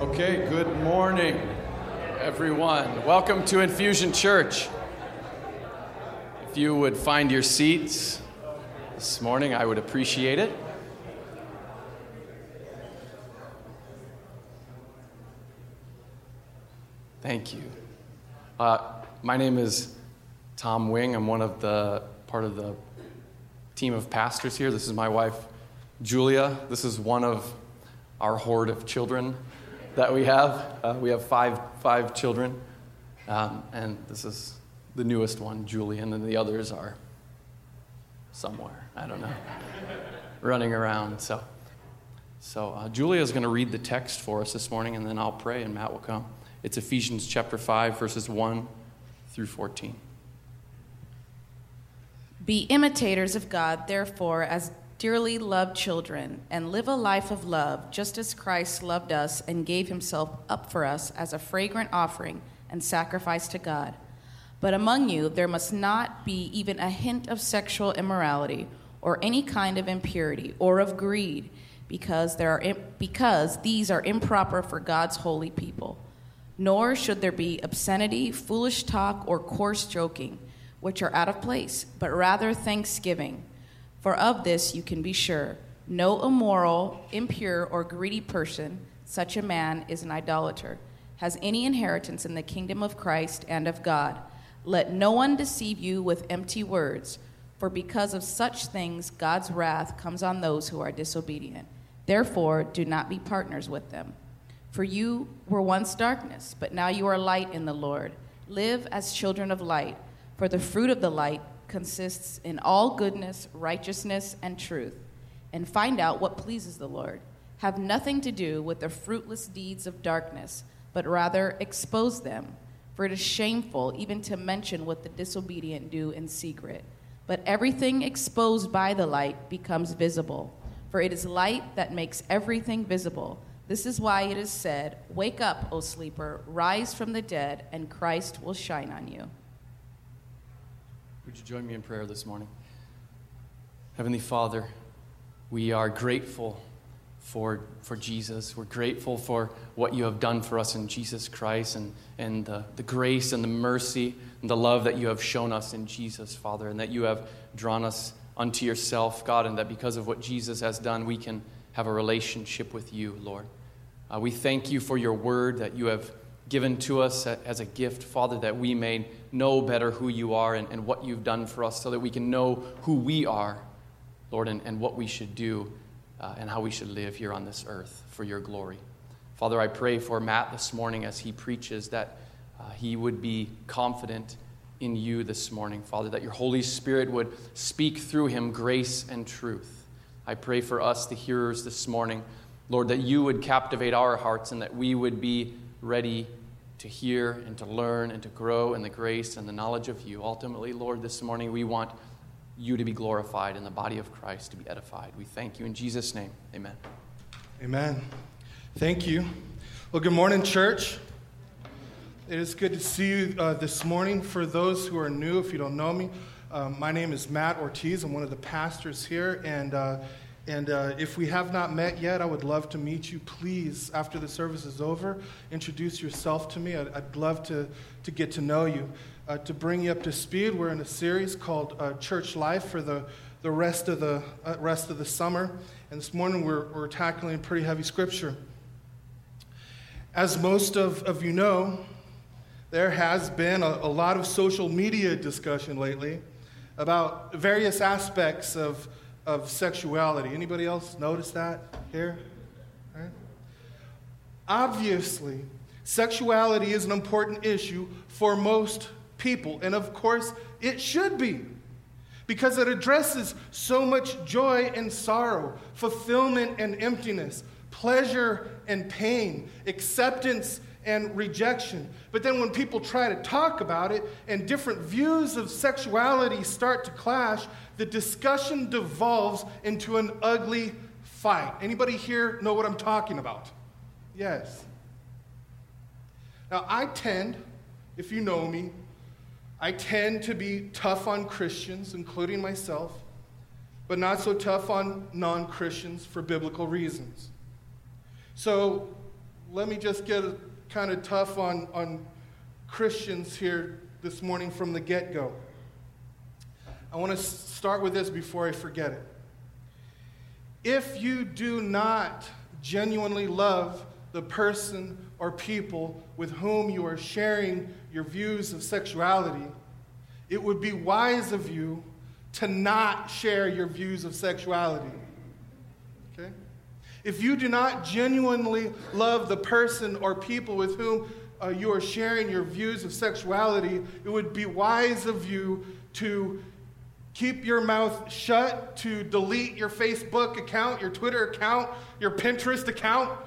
Okay, good morning, everyone. Welcome to Infusion Church. If you would find your seats this morning, I would appreciate it. Thank you. Uh, my name is Tom Wing. I'm one of the part of the team of pastors here. This is my wife, Julia. This is one of our horde of children that we have. Uh, we have five, five children, um, and this is the newest one, Julian, and the others are somewhere. I don't know, running around. So, so uh, Julia is going to read the text for us this morning, and then I'll pray, and Matt will come. It's Ephesians chapter 5, verses 1 through 14. Be imitators of God, therefore, as dearly loved children, and live a life of love, just as Christ loved us and gave himself up for us as a fragrant offering and sacrifice to God. But among you there must not be even a hint of sexual immorality, or any kind of impurity, or of greed, because, there are, because these are improper for God's holy people. Nor should there be obscenity, foolish talk, or coarse joking, which are out of place, but rather thanksgiving. For of this you can be sure no immoral, impure, or greedy person, such a man is an idolater, has any inheritance in the kingdom of Christ and of God. Let no one deceive you with empty words, for because of such things God's wrath comes on those who are disobedient. Therefore, do not be partners with them. For you were once darkness, but now you are light in the Lord. Live as children of light, for the fruit of the light consists in all goodness, righteousness, and truth. And find out what pleases the Lord. Have nothing to do with the fruitless deeds of darkness, but rather expose them. For it is shameful even to mention what the disobedient do in secret. But everything exposed by the light becomes visible. For it is light that makes everything visible. This is why it is said, Wake up, O sleeper, rise from the dead, and Christ will shine on you. Would you join me in prayer this morning? Heavenly Father, we are grateful for, for Jesus. We're grateful for what you have done for us in Jesus Christ and, and the, the grace and the mercy and the love that you have shown us in Jesus, Father, and that you have drawn us unto yourself, God, and that because of what Jesus has done, we can have a relationship with you, Lord. Uh, we thank you for your word that you have given to us as a gift, Father, that we may know better who you are and, and what you've done for us so that we can know who we are, Lord, and, and what we should do uh, and how we should live here on this earth for your glory. Father, I pray for Matt this morning as he preaches that uh, he would be confident in you this morning, Father, that your Holy Spirit would speak through him grace and truth. I pray for us, the hearers this morning, Lord, that you would captivate our hearts and that we would be ready to hear and to learn and to grow in the grace and the knowledge of you. Ultimately, Lord, this morning we want you to be glorified and the body of Christ to be edified. We thank you in Jesus' name. Amen. Amen. Thank you. Well, good morning, church. It is good to see you uh, this morning. For those who are new, if you don't know me, um, my name is Matt Ortiz. I'm one of the pastors here, and uh, and uh, if we have not met yet, I would love to meet you. Please, after the service is over, introduce yourself to me. I'd, I'd love to, to get to know you. Uh, to bring you up to speed, we're in a series called uh, Church Life for the, the rest, of the uh, rest of the summer. And this morning we're, we're tackling pretty heavy scripture. As most of, of you know, there has been a, a lot of social media discussion lately about various aspects of of sexuality. Anybody else notice that here? Obviously, sexuality is an important issue for most people, and of course, it should be. Because it addresses so much joy and sorrow, fulfillment and emptiness, pleasure and pain, acceptance and rejection. But then when people try to talk about it and different views of sexuality start to clash, the discussion devolves into an ugly fight. Anybody here know what I'm talking about? Yes. Now, I tend, if you know me, I tend to be tough on Christians, including myself, but not so tough on non Christians for biblical reasons. So, let me just get kind of tough on, on Christians here this morning from the get go. I want to start with this before I forget it. If you do not genuinely love the person or people with whom you are sharing your views of sexuality, it would be wise of you to not share your views of sexuality. If you do not genuinely love the person or people with whom uh, you are sharing your views of sexuality, it would be wise of you to keep your mouth shut, to delete your Facebook account, your Twitter account, your Pinterest account.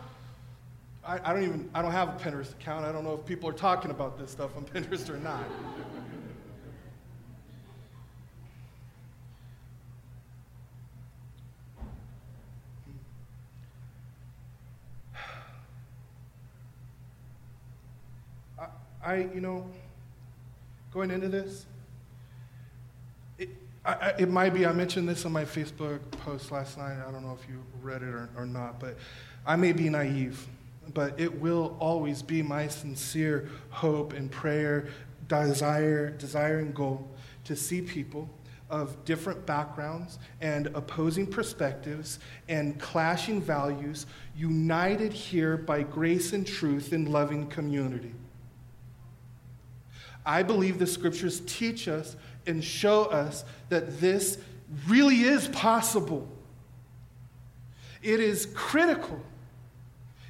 I, I don't even, I don't have a Pinterest account. I don't know if people are talking about this stuff on Pinterest or not. I, you know, going into this, it, I, it might be, I mentioned this on my Facebook post last night. I don't know if you read it or, or not, but I may be naive, but it will always be my sincere hope and prayer, desire, desire and goal to see people of different backgrounds and opposing perspectives and clashing values united here by grace and truth in loving community. I believe the scriptures teach us and show us that this really is possible. It is critical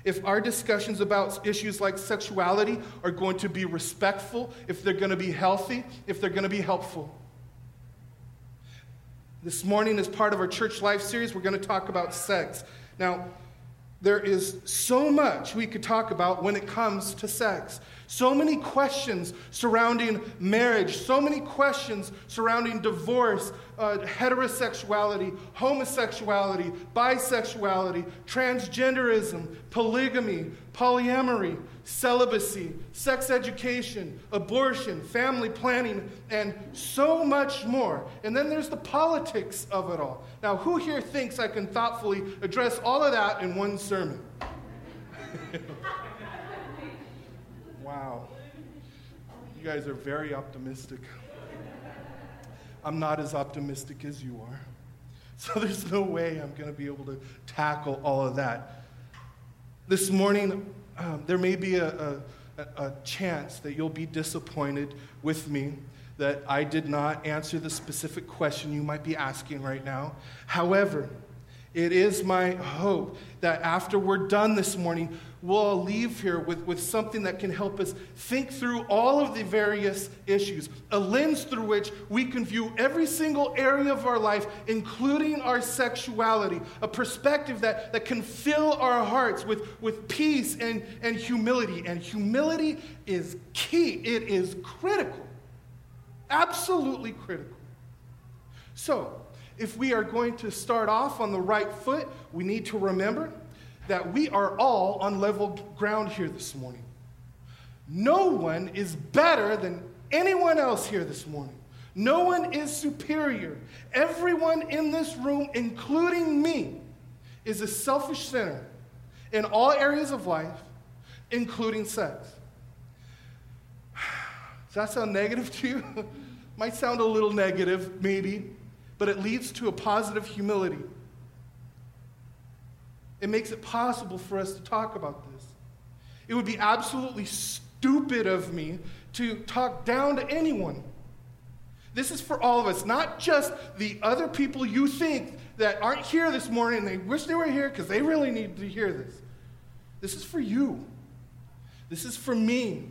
if our discussions about issues like sexuality are going to be respectful, if they're going to be healthy, if they're going to be helpful. This morning, as part of our church life series, we're going to talk about sex. Now, there is so much we could talk about when it comes to sex. So many questions surrounding marriage, so many questions surrounding divorce, uh, heterosexuality, homosexuality, bisexuality, transgenderism, polygamy, polyamory, celibacy, sex education, abortion, family planning, and so much more. And then there's the politics of it all. Now, who here thinks I can thoughtfully address all of that in one sermon? Wow. You guys are very optimistic. I'm not as optimistic as you are. So there's no way I'm going to be able to tackle all of that. This morning, um, there may be a, a, a chance that you'll be disappointed with me that I did not answer the specific question you might be asking right now. However, it is my hope that after we're done this morning, we'll all leave here with, with something that can help us think through all of the various issues, a lens through which we can view every single area of our life, including our sexuality, a perspective that, that can fill our hearts with, with peace and, and humility. And humility is key, it is critical, absolutely critical. So, if we are going to start off on the right foot, we need to remember that we are all on level ground here this morning. No one is better than anyone else here this morning. No one is superior. Everyone in this room, including me, is a selfish sinner in all areas of life, including sex. Does that sound negative to you? Might sound a little negative, maybe but it leads to a positive humility. It makes it possible for us to talk about this. It would be absolutely stupid of me to talk down to anyone. This is for all of us, not just the other people you think that aren't here this morning and they wish they were here because they really need to hear this. This is for you. This is for me.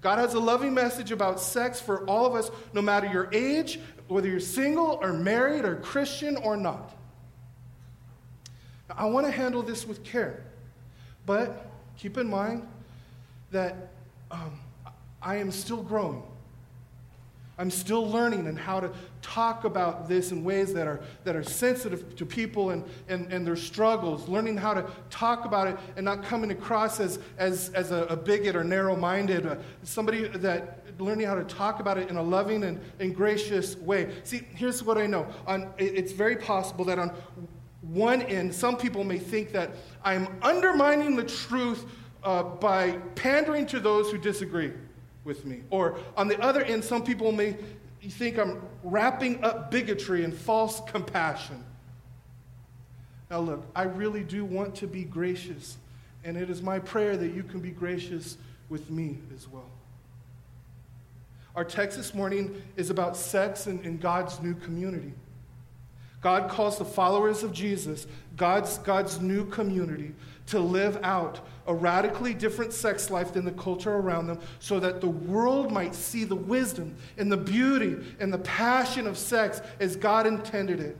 God has a loving message about sex for all of us, no matter your age, whether you're single or married or Christian or not. I want to handle this with care, but keep in mind that um, I am still growing. I'm still learning and how to talk about this in ways that are, that are sensitive to people and, and, and their struggles, learning how to talk about it and not coming across as, as, as a, a bigot or narrow minded, uh, somebody that learning how to talk about it in a loving and, and gracious way. See, here's what I know on, it's very possible that on one end, some people may think that I'm undermining the truth uh, by pandering to those who disagree with me. Or on the other end, some people may think I'm wrapping up bigotry and false compassion. Now, look, I really do want to be gracious, and it is my prayer that you can be gracious with me as well. Our text this morning is about sex in, in God's new community. God calls the followers of Jesus, God's, God's new community, to live out a radically different sex life than the culture around them so that the world might see the wisdom and the beauty and the passion of sex as God intended it.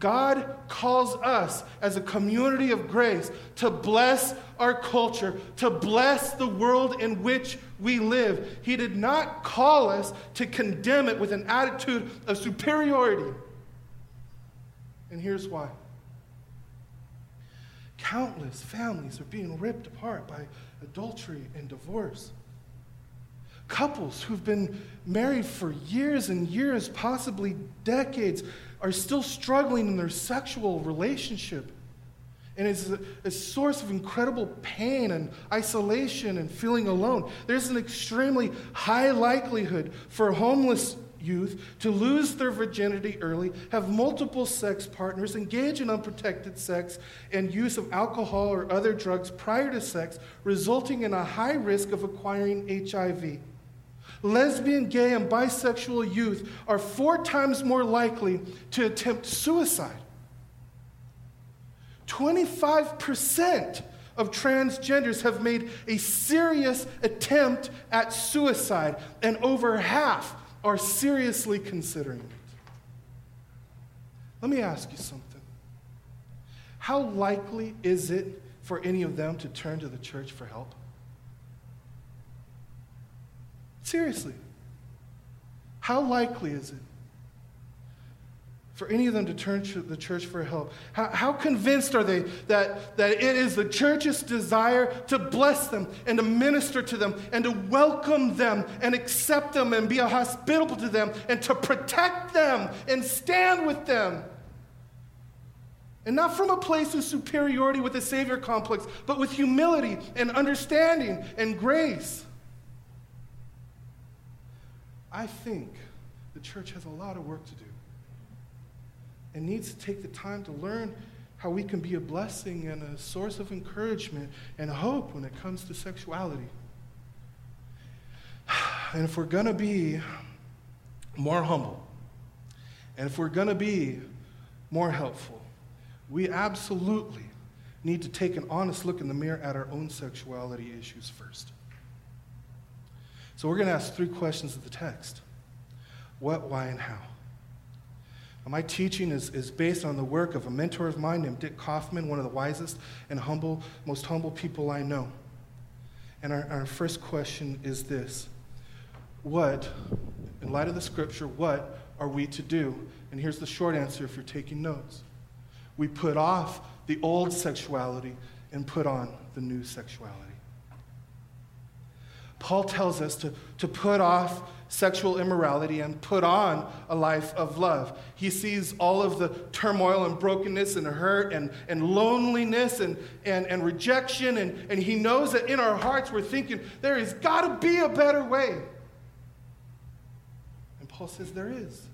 God calls us as a community of grace to bless our culture, to bless the world in which we live. He did not call us to condemn it with an attitude of superiority. And here's why countless families are being ripped apart by adultery and divorce. Couples who've been married for years and years, possibly decades, are still struggling in their sexual relationship. And it's a, a, source of incredible pain and isolation and feeling alone. There's an extremely high likelihood for homeless youth to lose their virginity early, have multiple sex partners, engage in unprotected sex, and use of alcohol or other drugs prior to sex, resulting in a high risk of acquiring HIV. Lesbian, gay, and bisexual youth are four times more likely to attempt suicide. 25% of transgenders have made a serious attempt at suicide, and over half are seriously considering it. Let me ask you something. How likely is it for any of them to turn to the church for help? Seriously. How likely is it for any of them to turn to the church for help? How, how, convinced are they that, that it is the church's desire to bless them and to minister to them and to welcome them and accept them and be hospitable to them and to protect them and stand with them? And not from a place of superiority with a savior complex, but with humility and understanding and grace. I think the church has a lot of work to do and needs to take the time to learn how we can be a blessing and a source of encouragement and hope when it comes to sexuality. And if we're going to be more humble, and if we're going to be more helpful, we absolutely need to take an honest look in the mirror at our own sexuality issues first. So we're going to ask three questions of the text what, why, and how. My teaching is, is based on the work of a mentor of mine named Dick Kaufmann, one of the wisest and humble, most humble people I know. And our, our first question is this What, in light of the scripture, what are we to do? And here's the short answer if you're taking notes we put off the old sexuality and put on the new sexuality. Paul tells us to, to put off sexual immorality and put on a life of love. He sees all of the turmoil and brokenness and hurt and, and loneliness and, and, and rejection, and, and he knows that in our hearts we're thinking, there has got to be a better way. And Paul says, there is.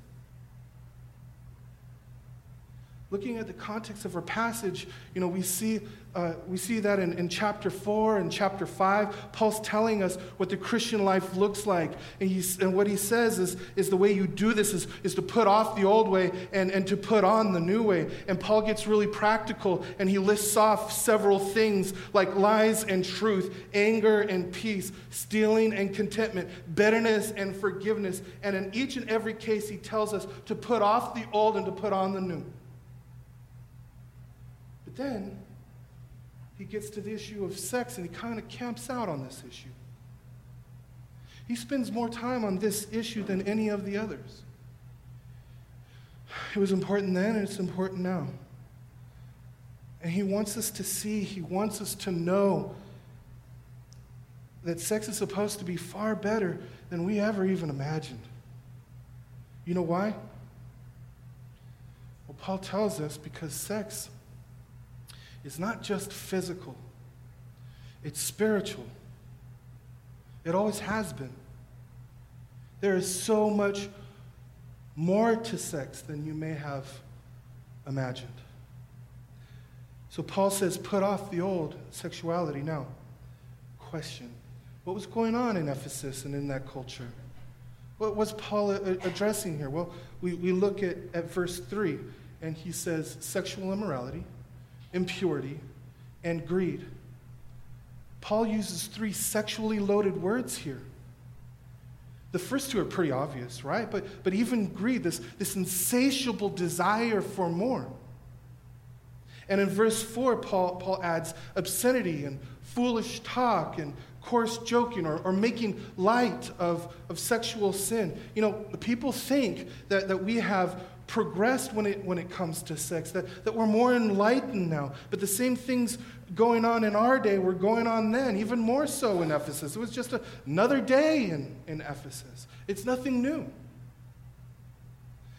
Looking at the context of our passage, you know, we see uh, we see that in, in chapter 4 and chapter 5. Paul's telling us what the Christian life looks like. And, and what he says is, is the way you do this is, is to put off the old way and, and to put on the new way. And Paul gets really practical and he lists off several things like lies and truth, anger and peace, stealing and contentment, bitterness and forgiveness. And in each and every case, he tells us to put off the old and to put on the new. But then, he gets to the issue of sex and he kind of camps out on this issue. He spends more time on this issue than any of the others. It was important then and it's important now. And he wants us to see, he wants us to know that sex is supposed to be far better than we ever even imagined. You know why? Well, Paul tells us because sex is not just physical, it's spiritual. It always has been. There is so much more to sex than you may have imagined. So Paul says, put off the old sexuality. Now, question what was going on in Ephesus and in that culture? What was Paul addressing here? Well, we, we look at, at verse 3, and he says sexual immorality, impurity, and greed. Paul uses three sexually loaded words here. The first two are pretty obvious, right? But, but even greed, this, this insatiable desire for more. And in verse 4, Paul, Paul adds obscenity and foolish talk and coarse joking or, or making light of, of sexual sin. You know, people think that, that we have progressed when it, when it comes to sex, that, that we're more enlightened now. But the same things going on in our day were going on then, even more so in Ephesus. It was just a, another day in, in Ephesus. It's nothing new.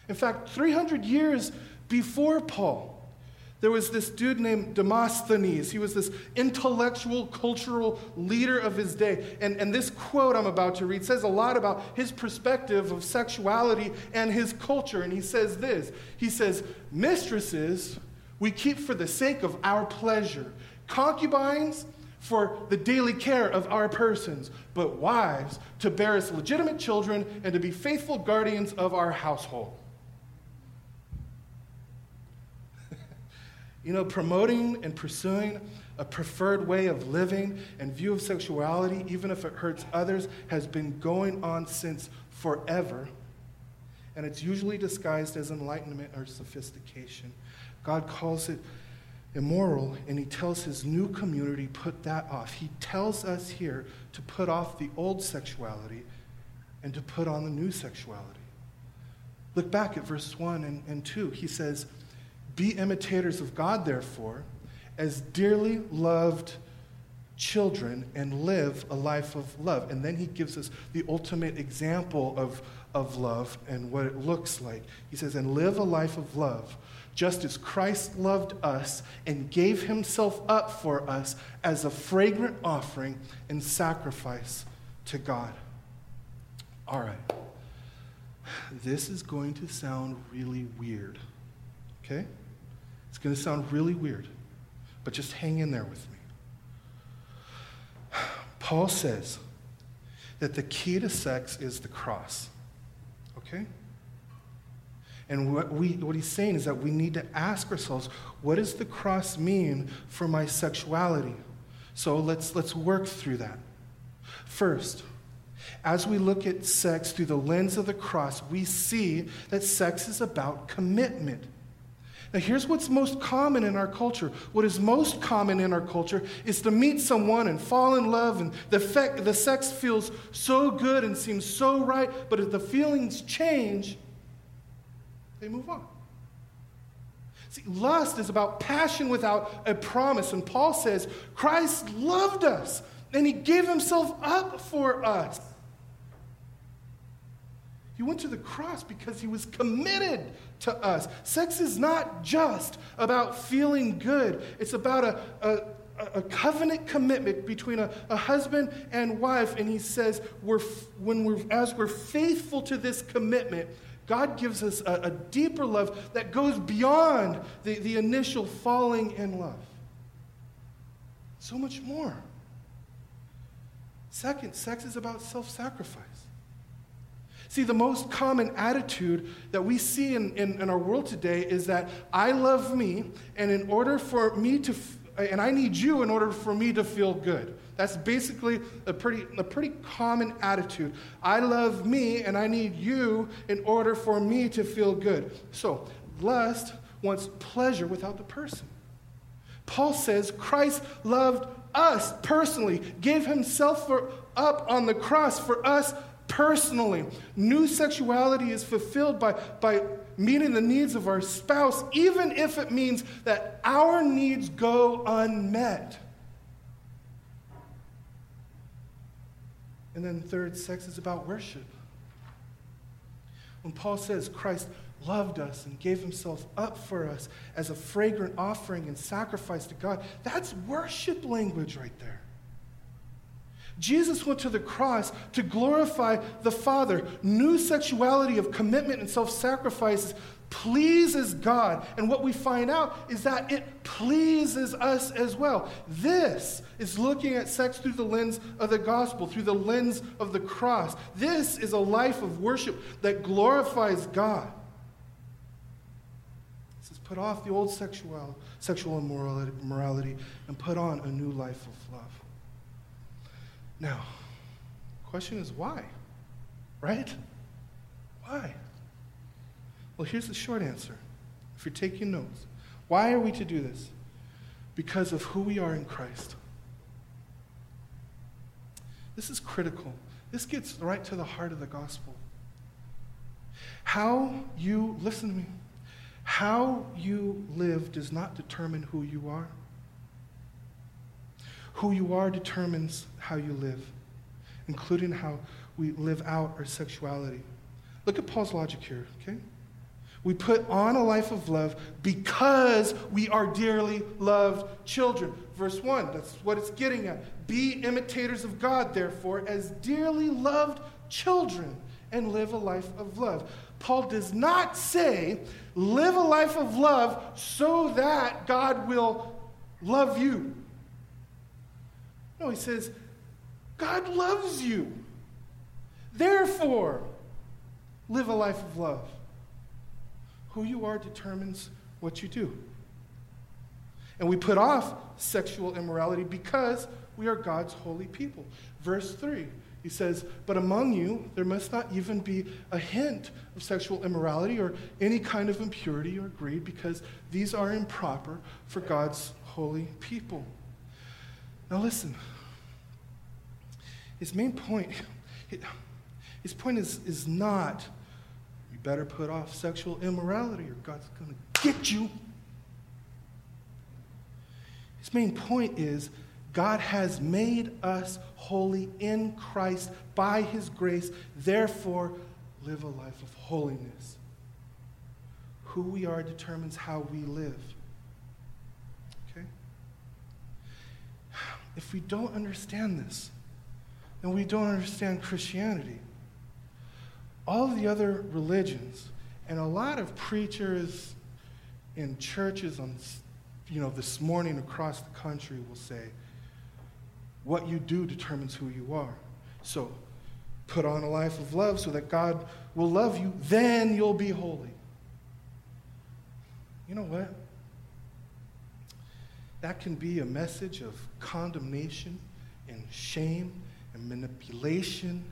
In fact, 300 years before Paul, there was this dude named Demosthenes. He was this intellectual, cultural leader of his day. And, and this quote I'm about to read says a lot about his perspective of sexuality and his culture. And he says this He says, Mistresses we keep for the sake of our pleasure, concubines for the daily care of our persons, but wives to bear us legitimate children and to be faithful guardians of our household. You know, promoting and pursuing a preferred way of living and view of sexuality, even if it hurts others, has been going on since forever. And it's usually disguised as enlightenment or sophistication. God calls it immoral, and He tells His new community, put that off. He tells us here to put off the old sexuality and to put on the new sexuality. Look back at verse 1 and, and 2. He says, be imitators of God, therefore, as dearly loved children, and live a life of love. And then he gives us the ultimate example of, of love and what it looks like. He says, And live a life of love, just as Christ loved us and gave himself up for us as a fragrant offering and sacrifice to God. All right. This is going to sound really weird. Okay? It's going to sound really weird, but just hang in there with me. Paul says that the key to sex is the cross. Okay? And what, we, what he's saying is that we need to ask ourselves what does the cross mean for my sexuality? So let's, let's work through that. First, as we look at sex through the lens of the cross, we see that sex is about commitment. Now, here's what's most common in our culture. What is most common in our culture is to meet someone and fall in love, and the, fe- the sex feels so good and seems so right, but if the feelings change, they move on. See, lust is about passion without a promise. And Paul says, Christ loved us, and he gave himself up for us. He went to the cross because he was committed to us. Sex is not just about feeling good, it's about a, a, a covenant commitment between a, a, husband and wife. And he says, we're, when we're, as we're faithful to this commitment, God gives us a, a deeper love that goes beyond the, the initial falling in love. So much more. Second, sex is about self sacrifice. See, the most common attitude that we see in, in, in, our world today is that I love me, and in order for me to, f- and I need you in order for me to feel good. That's basically a pretty, a pretty common attitude. I love me, and I need you in order for me to feel good. So, lust wants pleasure without the person. Paul says Christ loved us personally, gave himself for, up on the cross for us personally. New sexuality is fulfilled by, by meeting the needs of our spouse, even if it means that our needs go unmet. And then, third, sex is about worship. When Paul says Christ loved us and gave himself up for us as a fragrant offering and sacrifice to God, that's worship language right there. Jesus went to the cross to glorify the Father. New sexuality of commitment and self sacrifice pleases God. And what we find out is that it pleases us as well. This is looking at sex through the lens of the gospel, through the lens of the cross. This is a life of worship that glorifies God. It says, put off the old sexual, sexual immorality and put on a new life of love. Now, question is why? Right? Why? Well, here's the short answer. If you're taking notes, why are we to do this? Because of who we are in Christ. This is critical. This gets right to the heart of the gospel. How you, listen to me, how you live does not determine who you are. Who you are determines how you live, including how we live out our sexuality. Look at Paul's logic here, okay? We put on a life of love because we are dearly loved children. Verse 1, that's what it's getting at. Be imitators of God, therefore, as dearly loved children, and live a life of love. Paul does not say, live a life of love so that God will love you. No, he says, God loves you. Therefore, live a life of love. Who you are determines what you do. And we put off sexual immorality because we are God's holy people. Verse 3, he says, But among you there must not even be a hint of sexual immorality or any kind of impurity or greed, because these are improper for God's holy people. Now listen, his main point, his point is, is not you better put off sexual immorality or God's going to get you. His main point is God has made us holy in Christ by his grace. Therefore, live a life of holiness. Who we are determines how we live. Okay? If we don't understand this, then we don't understand Christianity all the other religions and a lot of preachers in churches on you know this morning across the country will say what you do determines who you are. So put on a life of love so that god will love you then you'll be holy. You know what that can be a message of condemnation and shame and manipulation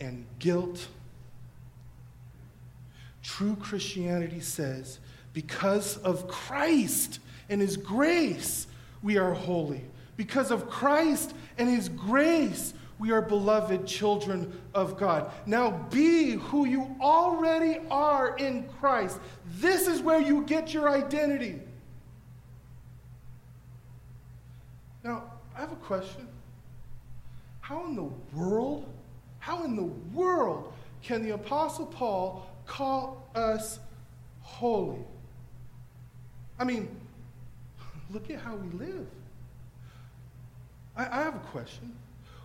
and guilt True Christianity says, because of Christ and His grace, we are holy. Because of Christ and His grace, we are beloved children of God. Now be who you already are in Christ. This is where you get your identity. Now, I have a question. How in the world, how in the world can the Apostle Paul call us holy. I mean, look at how we live. I, I have a question.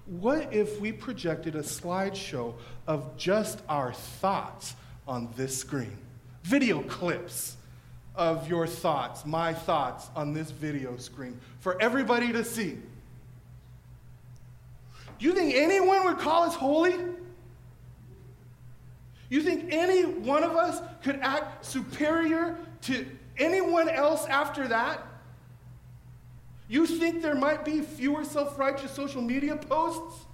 What if we projected a slideshow of just our thoughts on this screen? Video clips of your thoughts, my thoughts on this video screen for everybody to see. Do you think anyone would call us holy? You think any one of us could act superior to anyone else after that? You think there might be fewer self righteous social media posts?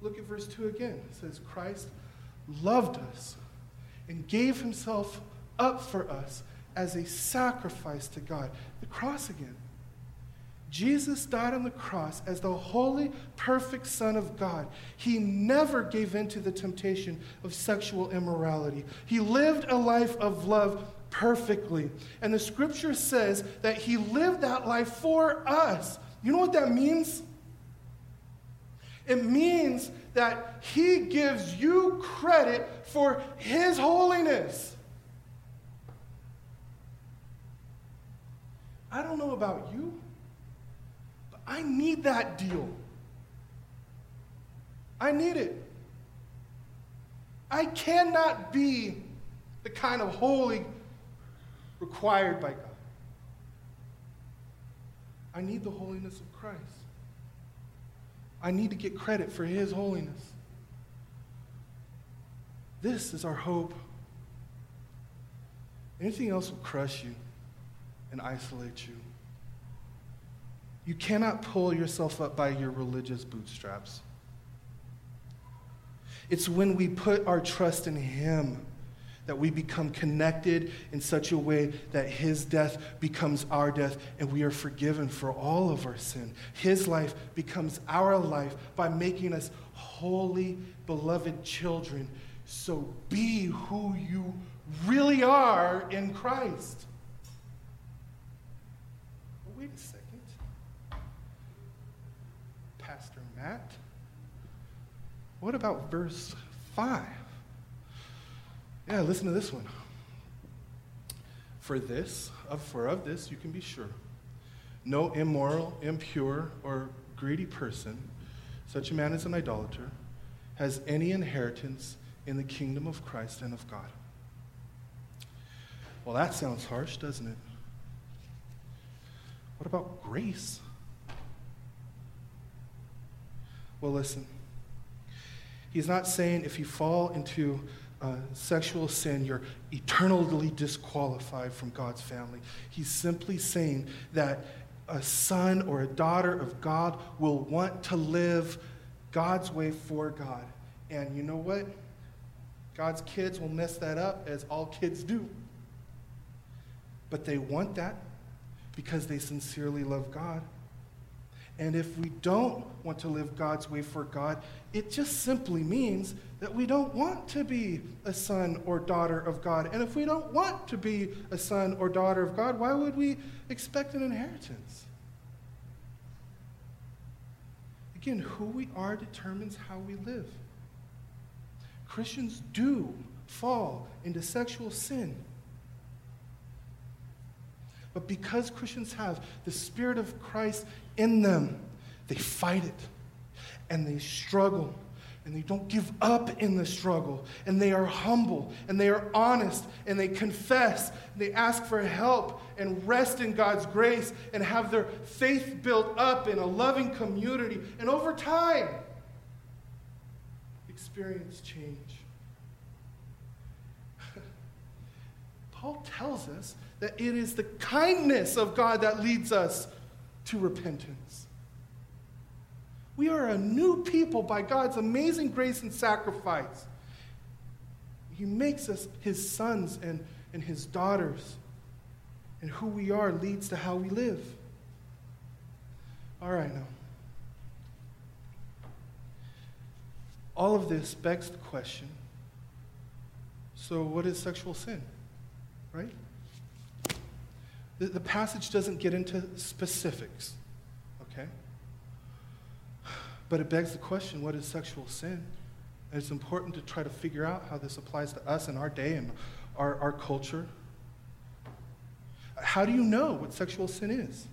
Look at verse 2 again. It says, Christ loved us and gave himself up for us as a sacrifice to God. The cross again. Jesus died on the cross as the holy, perfect Son of God. He never gave in to the temptation of sexual immorality. He lived a life of love perfectly. And the scripture says that he lived that life for us. You know what that means? It means that he gives you credit for his holiness. I don't know about you. But I need that deal. I need it. I cannot be the kind of holy required by God. I need the holiness of Christ. I need to get credit for His holiness. This is our hope. Anything else will crush you and isolate you. You cannot pull yourself up by your religious bootstraps. It's when we put our trust in Him that we become connected in such a way that His death becomes our death and we are forgiven for all of our sin. His life becomes our life by making us holy, beloved children. So be who you really are in Christ. wait a second. Pastor Matt, what about verse 5? Yeah, listen to this one. For this, of, for of this you can be sure. No immoral, impure, or greedy person, such a man as an idolater, has any inheritance in the kingdom of Christ and of God. Well, that sounds harsh, doesn't it? What about grace? Well, listen. He's not saying if you fall into uh, sexual sin, you're eternally disqualified from God's family. He's simply saying that a son or a daughter of God will want to live God's way for God. And you know what? God's kids will mess that up, as all kids do. But they want that because they sincerely love God. And if we don't want to live God's way for God, it just simply means that we don't want to be a son or daughter of God. And if we don't want to be a son or daughter of God, why would we expect an inheritance? Again, who we are determines how we live. Christians do fall into sexual sin. But because Christians have the Spirit of Christ in them, they fight it and they struggle and they don't give up in the struggle and they are humble and they are honest and they confess and they ask for help and rest in God's grace and have their faith built up in a loving community and over time experience change. Paul tells us that it is the kindness of God that leads us to repentance. We are a new people by God's amazing grace and sacrifice. He makes us his sons and, and his daughters. And who we are leads to how we live. All right, now. All of this begs the question so, what is sexual sin? Right? The, the passage doesn't get into specifics, okay? But it begs the question what is sexual sin? And it's important to try to figure out how this applies to us in our day and our, our culture. How do you know what sexual sin is?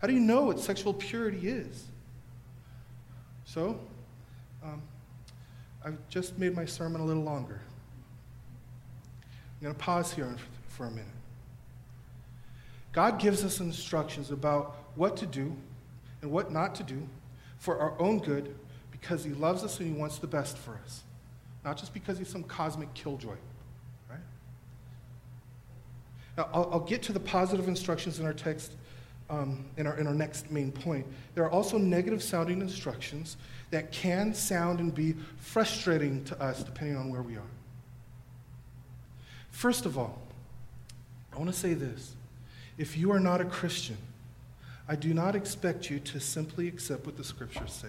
How do you know what sexual purity is? So, um, I've just made my sermon a little longer. I'm going to pause here for a minute. God gives us instructions about what to do and what not to do for our own good because He loves us and He wants the best for us, not just because He's some cosmic killjoy. Right? Now, I'll, I'll get to the positive instructions in our text um, in, our, in our next main point. There are also negative sounding instructions that can sound and be frustrating to us depending on where we are. First of all, I want to say this if you are not a Christian, I do not expect you to simply accept what the scriptures say.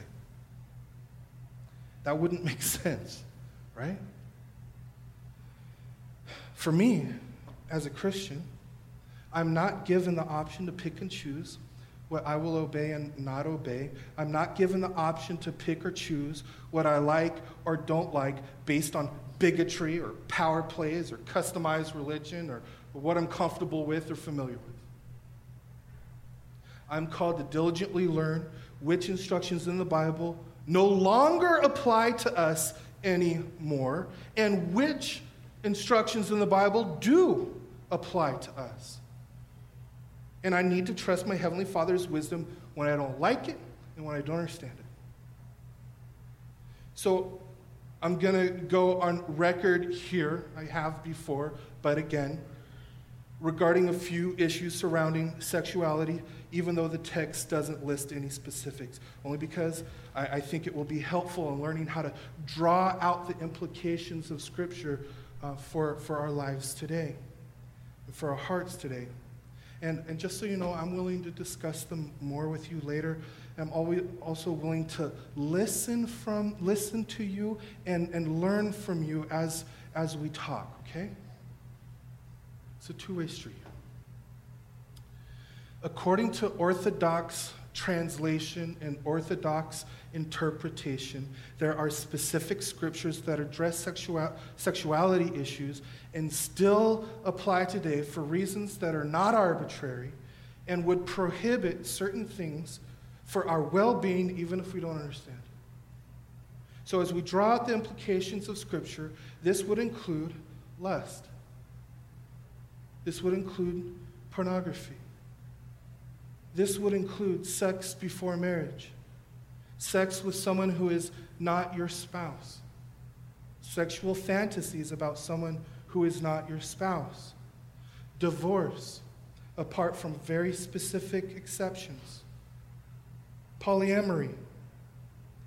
That wouldn't make sense, right? For me, as a Christian, I'm not given the option to pick and choose what I will obey and not obey. I'm not given the option to pick or choose what I like or don't like based on bigotry or power plays or customized religion or, or what I'm comfortable with or familiar with. I'm called to diligently learn which instructions in the Bible no longer apply to us anymore and which instructions in the Bible do apply to us. And I need to trust my Heavenly Father's wisdom when I don't like it and when I don't understand it. So I'm going to go on record here. I have before, but again, regarding a few issues surrounding sexuality, even though the text doesn't list any specifics, only because I, I think it will be helpful in learning how to draw out the implications of Scripture uh, for, for our lives today, for our hearts today. And, and just so you know, I'm willing to discuss them more with you later. I'm always also willing to listen from listen to you and, and learn from you as, as we talk, okay? It's a two-way street. According to Orthodox translation and Orthodox interpretation, there are specific scriptures that address sexual, sexuality issues and still apply today for reasons that are not arbitrary and would prohibit certain things for our well being, even if we don't understand. So, as we draw out the implications of Scripture, this would include lust, this would include pornography. This would include sex before marriage, sex with someone who is not your spouse, sexual fantasies about someone who is not your spouse, divorce, apart from very specific exceptions, polyamory,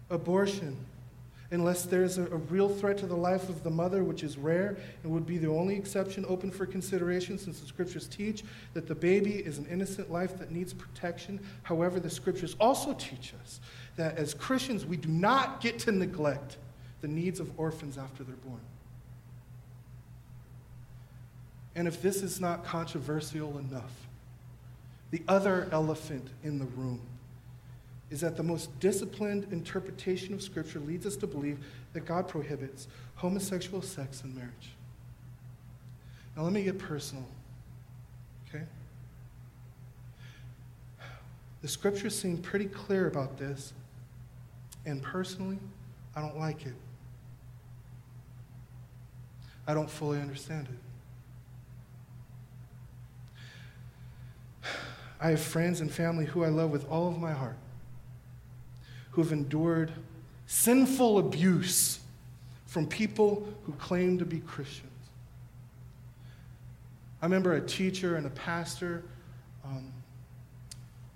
abortion, unless there's a, a, real threat to the life of the mother, which is rare and would be the only exception open for consideration since the scriptures teach that the baby is an innocent life that needs protection. However, the scriptures also teach us that as Christians, we do not get to neglect the needs of orphans after they're born. And if this is not controversial enough, the other elephant in the room is that the most disciplined interpretation of Scripture leads us to believe that God prohibits homosexual sex in marriage. Now, let me get personal, okay? The Scriptures seem pretty clear about this, and personally, I don't like it. I don't fully understand it. I have friends and family who I love with all of my heart who have endured sinful abuse from people who claim to be Christians. I remember a teacher and a pastor, um,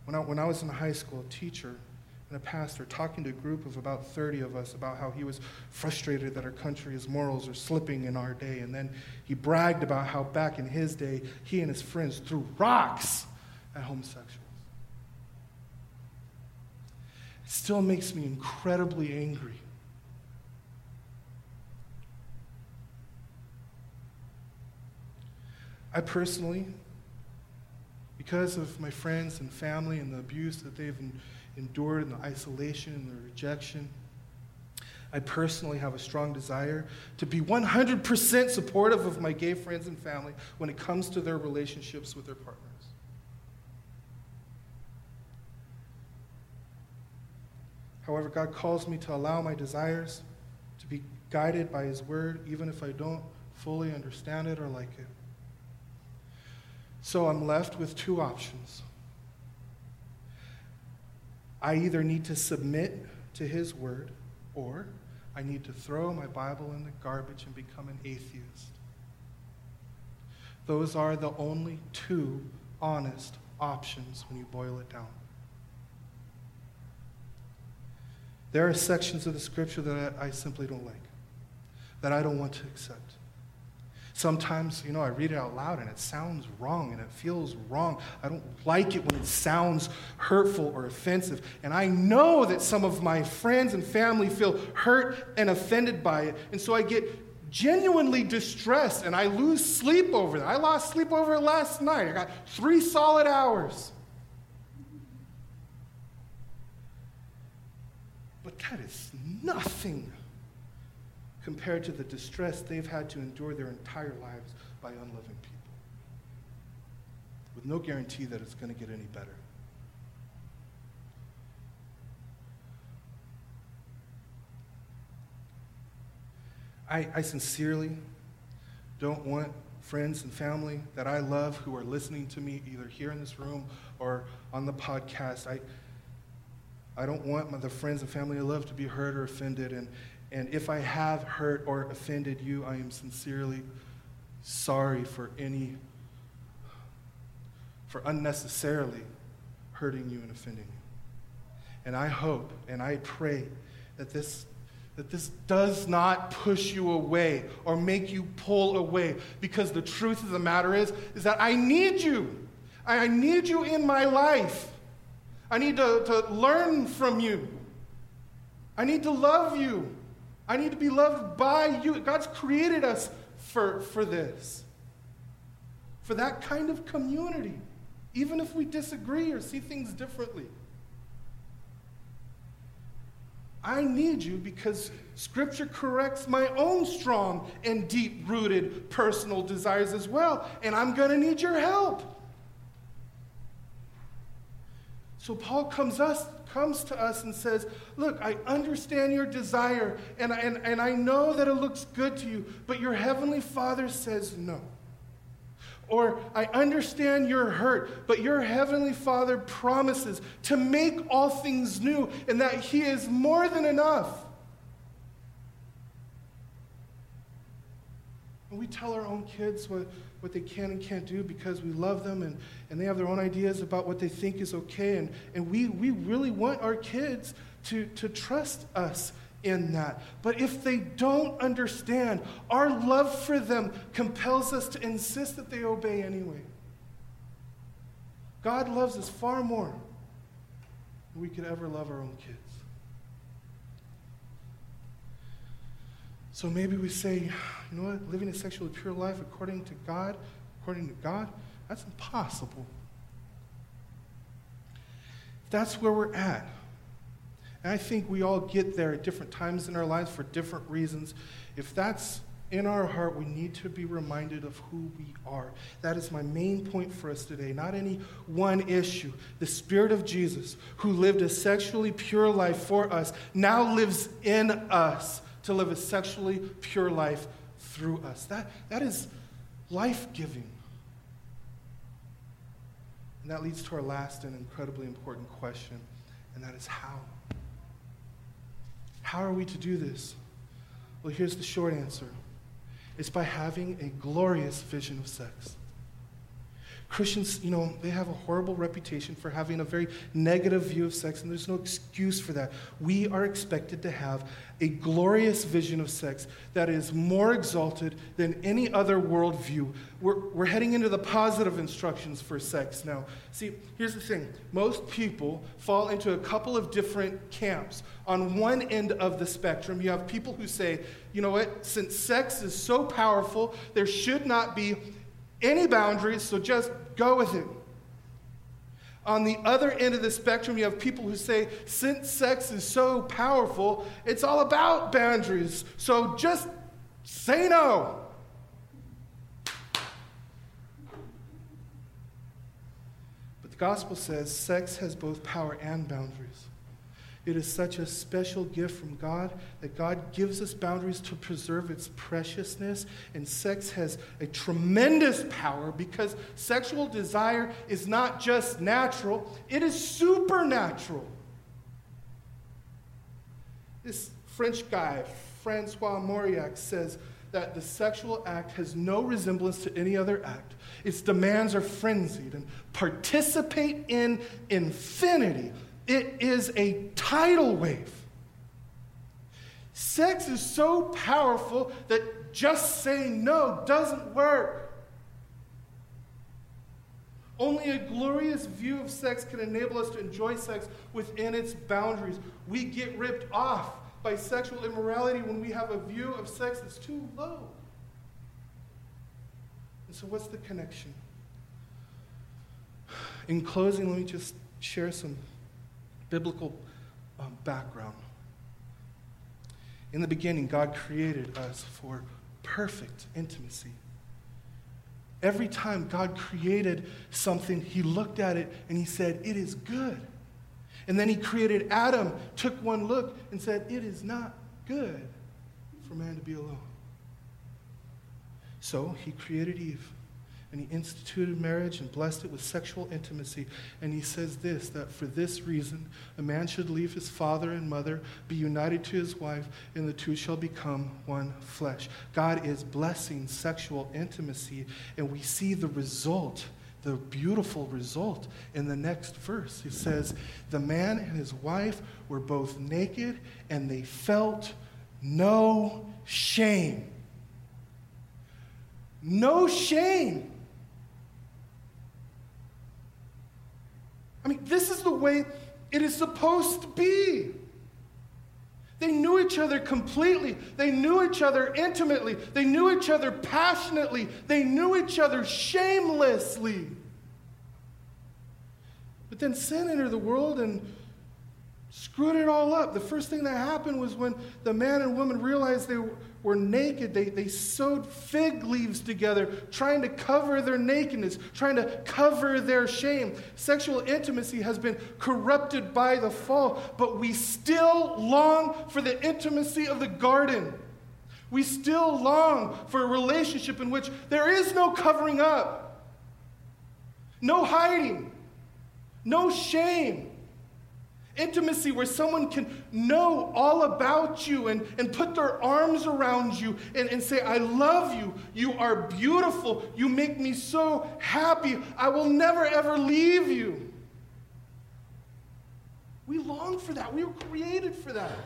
when, I, when I was in high school, a teacher and a pastor talking to a group of about 30 of us about how he was frustrated that our country's morals are slipping in our day. And then he bragged about how back in his day, he and his friends threw rocks at homosexuals. It still makes me incredibly angry. I personally, because of my friends and family and the abuse that they've endured and the isolation and the rejection, I personally have a strong desire to be 100% supportive of my gay friends and family when it comes to their relationships with their partners. However, God calls me to allow my desires to be guided by His Word, even if I don't fully understand it or like it. So I'm left with two options. I either need to submit to His Word, or I need to throw my Bible in the garbage and become an atheist. Those are the only two honest options when you boil it down. There are sections of the scripture that I, simply don't like, that I don't want to accept. Sometimes, you know, I read it out loud and it sounds wrong and it feels wrong. I don't like it when it sounds hurtful or offensive. And I know that some of my friends and family feel hurt and offended by it. And so I get genuinely distressed and I lose sleep over it. I lost sleep over it last night. I got three solid hours. But that is nothing compared to the distress they've had to endure their entire lives by unloving people, with no guarantee that it's going to get any better. I, I sincerely don't want friends and family that I love who are listening to me either here in this room or on the podcast. I, I don't want my, the friends and family I love to be hurt or offended. And, and if I have hurt or offended you, I am sincerely sorry for any, for unnecessarily hurting you and offending you. And I hope and I pray that this that this does not push you away or make you pull away because the truth of the matter is is that I need you. I need you in my life. I need to, to learn from you. I need to love you. I need to be loved by you. God's created us for, for this, for that kind of community, even if we disagree or see things differently. I need you because Scripture corrects my own strong and deep rooted personal desires as well, and I'm going to need your help. So Paul comes, us, comes to us and says, Look, I understand your desire, and, and, and I know that it looks good to you, but your heavenly Father says no. Or, I understand your hurt, but your heavenly Father promises to make all things new and that He is more than enough. And we tell our own kids what, what they can and can't do because we love them and, and they have their own ideas about what they think is okay. And, and we, we really want our kids to, to trust us in that. But if they don't understand, our love for them compels us to insist that they obey anyway. God loves us far more than we could ever love our own kids. So maybe we say, you know what, living a sexually pure life according to God, according to God, that's impossible. That's where we're at. And I think we all get there at different times in our lives for different reasons. If that's in our heart, we need to be reminded of who we are. That is my main point for us today. Not any one issue. The Spirit of Jesus, who lived a sexually pure life for us, now lives in us to live a sexually pure life through us. That, that is life giving. And that leads to our last and incredibly important question, and that is how? How are we to do this? Well, here's the short answer it's by having a glorious vision of sex. Christians, you know, they have a horrible reputation for having a very negative view of sex, and there's no excuse for that. We are expected to have a glorious vision of sex that is more exalted than any other worldview. We're, we're heading into the positive instructions for sex now. See, here's the thing most people fall into a couple of different camps. On one end of the spectrum, you have people who say, you know what, since sex is so powerful, there should not be any boundaries, so just go with it. On the other end of the spectrum, you have people who say, since sex is so powerful, it's all about boundaries, so just say no. But the gospel says sex has both power and boundaries. It is such a special gift from God that God gives us boundaries to preserve its preciousness. And sex has a tremendous power because sexual desire is not just natural, it is supernatural. This French guy, Francois Mauriac, says that the sexual act has no resemblance to any other act. Its demands are frenzied and participate in infinity it is a tidal wave. Sex is so powerful that just saying no doesn't work. Only a glorious view of sex can enable us to enjoy sex within its boundaries. We get ripped off by sexual immorality when we have a view of sex that's too low. And so, what's the connection? In closing, let me just share some biblical um, background. In the beginning, God created us for perfect intimacy. Every time God created something, He looked at it and He said, It is good. And then He created Adam, took one look, and said, It is not good for man to be alone. So he created Eve and he instituted marriage and blessed it with sexual intimacy. And he says this that for this reason, a man should leave his father and mother, be united to his wife, and the two shall become one flesh. God is blessing sexual intimacy, and we see the result. The beautiful result in the next verse. He says, The man and his wife were both naked and they felt no shame. No shame. I mean, this is the way it is supposed to be. They knew each other completely. They knew each other intimately. They knew each other passionately. They knew each other shamelessly. But then sin entered the world and screwed it all up. The first thing that happened was when the man and woman realized they were naked, they, they sewed fig leaves together, trying to cover their nakedness, trying to cover their shame. Sexual intimacy has been corrupted by the fall, but we still long for the intimacy of the garden. We still long for a relationship in which there is no covering up, no hiding, no shame. Intimacy where someone can know all about you and, and put their arms around you and, and say, I love you. You are beautiful. You make me so happy. I will never, ever leave you. We long for that. We were created for that.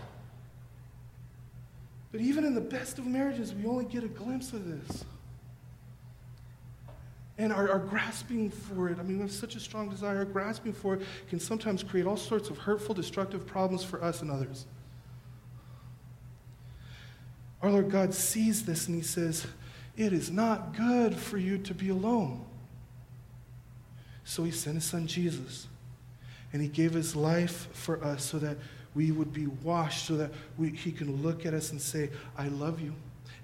But even in the best of marriages, we only get a glimpse of this and are, are, grasping for it. I mean, we have such a strong desire. Grasping for it can sometimes create all sorts of hurtful, destructive problems for us and others. Our Lord God sees this and He says, It is not good for you to be alone. So He sent His Son Jesus, and He gave His life for us so that we would be washed, so that we, He can look at us and say, I love you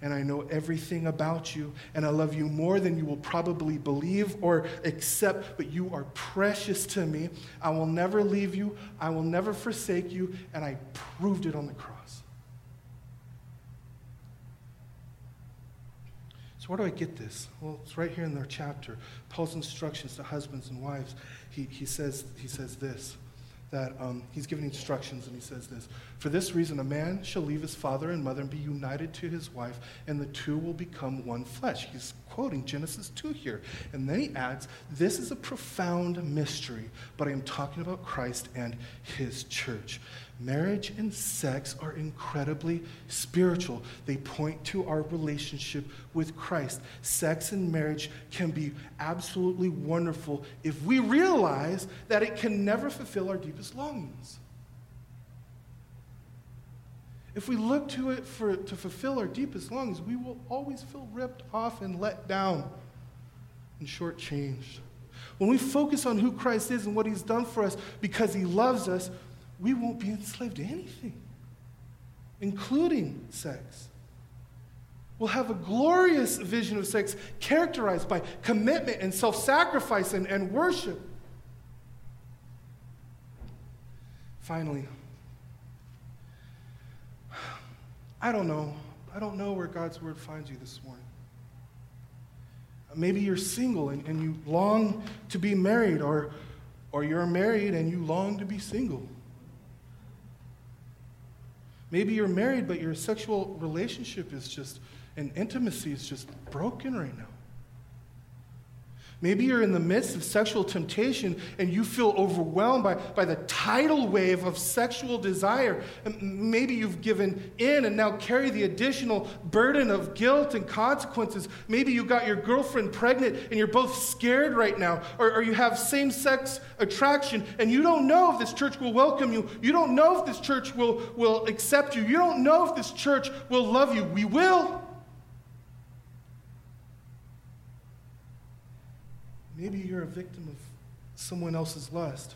and I know everything about you, and I love you more than you will probably believe or accept, but you are precious to me. I will never leave you, I will never forsake you, and I proved it on the cross. So, where do I get this? Well, it's right here in their chapter. Paul's instructions to husbands and wives. He, he, says, he says this that um, he's giving instructions and he says this For this reason, a man shall leave his father and mother and be united to his wife, and the two will become one flesh. He's quoting Genesis 2 here. And then he adds, This is a profound mystery, but I am talking about Christ and his church. Marriage and sex are incredibly spiritual. They point to our relationship with Christ. Sex and marriage can be absolutely wonderful if we realize that it can never fulfill our deepest longings. If we look to it for, to fulfill our deepest longings, we will always feel ripped off and let down and shortchanged. When we focus on who Christ is and what he's done for us because he loves us, we won't be enslaved to anything, including sex. We'll have a glorious vision of sex characterized by commitment and self sacrifice and, and worship. Finally, I don't know. I don't know where God's word finds you this morning. Maybe you're single and, and you long to be married, or, or you're married and you long to be single. Maybe you're married, but your sexual relationship is just, and intimacy is just broken right now. Maybe you're in the midst of sexual temptation and you feel overwhelmed by, by the tidal wave of sexual desire. maybe you've given in and now carry the additional burden of guilt and consequences. Maybe you got your girlfriend pregnant and you're both scared right now. Or, or you have same sex attraction and you don't know if this church will welcome you. You don't know if this church will, will accept you. You don't know if this church will love you. We will. Maybe you're a victim of someone else's lust,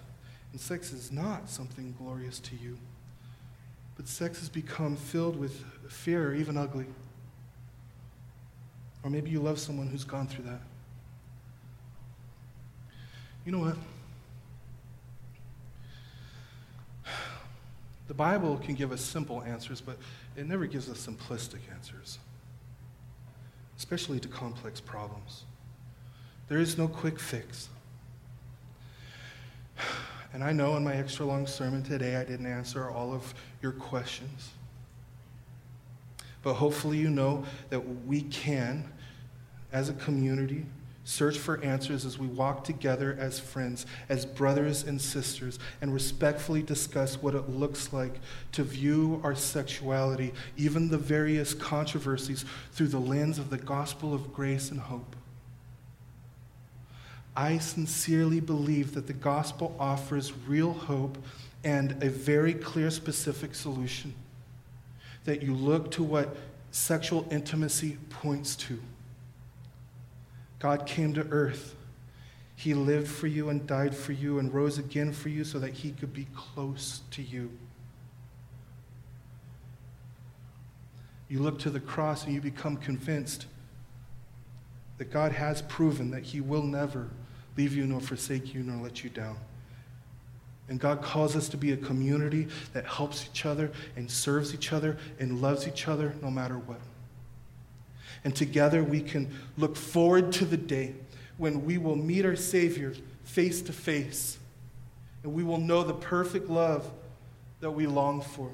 and sex is not something glorious to you. But sex has become filled with fear, even ugly. Or maybe you love someone who's gone through that. You know what? The Bible can give us simple answers, but it never gives us simplistic answers. especially to complex problems. There is no quick fix. And I know in my extra long sermon today I didn't answer all of your questions. But hopefully, you know that we can, as a community, search for answers as we walk together as friends, as brothers and sisters, and respectfully discuss what it looks like to view our sexuality, even the various controversies, through the lens of the gospel of grace and hope. I sincerely believe that the gospel offers real hope and a very clear, specific solution. That you look to what sexual intimacy points to. God came to earth. He lived for you and died for you and rose again for you so that he could be close to you. You look to the cross and you become convinced that God has proven that he will never leave you nor forsake you nor let you down. And God calls us to be a community that helps each other and serves each other and loves each other no matter what. And together we can look forward to the day when we will meet our Savior face to face and we will know the perfect love that we long for.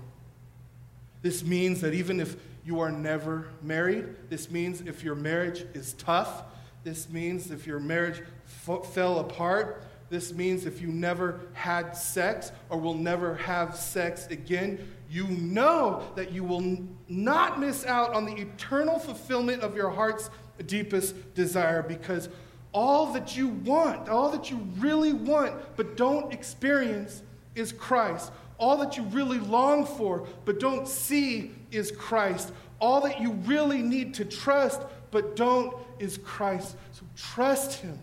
This means that even if you are never married, this means if your marriage is tough, this means if your marriage f- fell apart, this means if you never had sex or will never have sex again, you know that you will not miss out on the eternal fulfillment of your heart's deepest desire because all that you want, all that you really want, but don't experience is Christ. All that you really long for, but don't see is Christ. All that you really need to trust, but don't is Christ. So trust Him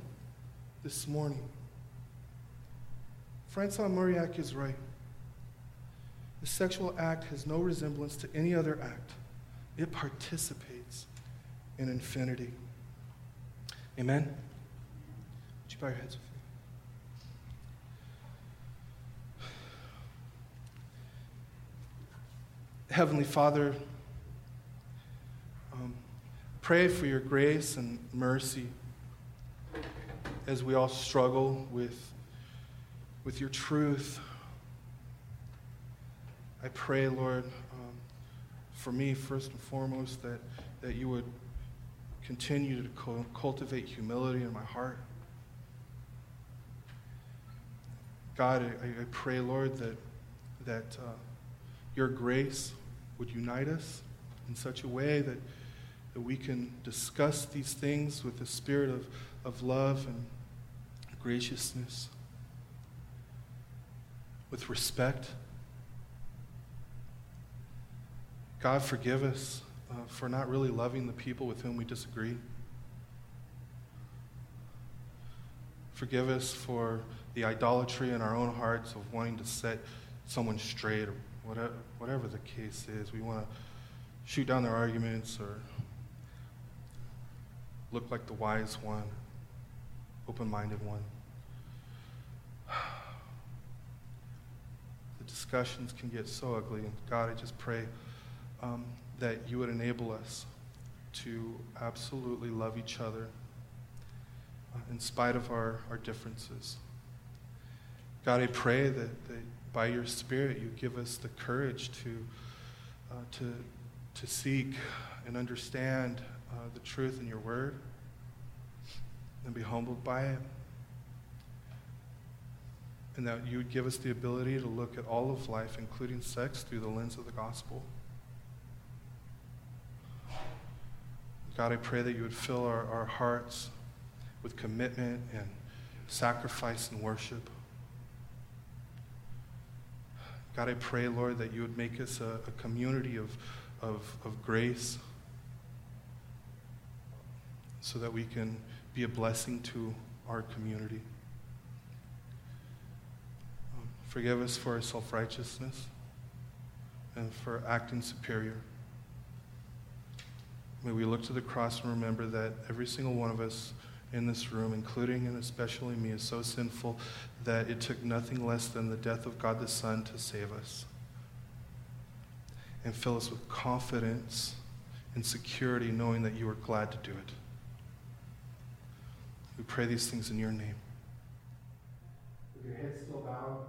this morning. Francois Mauriac is right. The sexual act has no resemblance to any other act, it participates in infinity. Amen? Would you bow your heads with me? Heavenly Father, um, pray for your grace and mercy as we all struggle with, with your truth I pray, Lord, um, for me, first and foremost, that, that you would continue to cultivate humility in my heart. God, I, I pray, Lord, that, that uh, your grace would unite us in such a way that, that we can discuss these things with the spirit of, of love and graciousness, with respect. God, forgive us uh, for not really loving the people with whom we disagree. Forgive us for the idolatry in our own hearts of wanting to set someone straight or whatever, whatever the case is. We want to shoot down their arguments or look like the wise one, open minded one. The discussions can get so ugly. And God, I just pray um, that you would enable us to absolutely love each other uh, in spite of our, our differences. God, I pray that, that by your Spirit you give us the courage to, uh, to, to seek and understand uh, the truth in your word and be humbled by it. And that you would give us the ability to look at all of life, including sex, through the lens of the gospel. God, I pray that you would fill our, our hearts with commitment and sacrifice and worship. God, I pray, Lord, that you would make us a, a community of, of, of grace so that we can be a blessing to our community. Um, forgive us for our self righteousness and for acting superior. May we look to the cross and remember that every single one of us in this room, including and especially me, is so sinful that it took nothing less than the death of God the Son to save us. And fill us with confidence and security knowing that you are glad to do it. We pray these things in your name. With your head still bowed,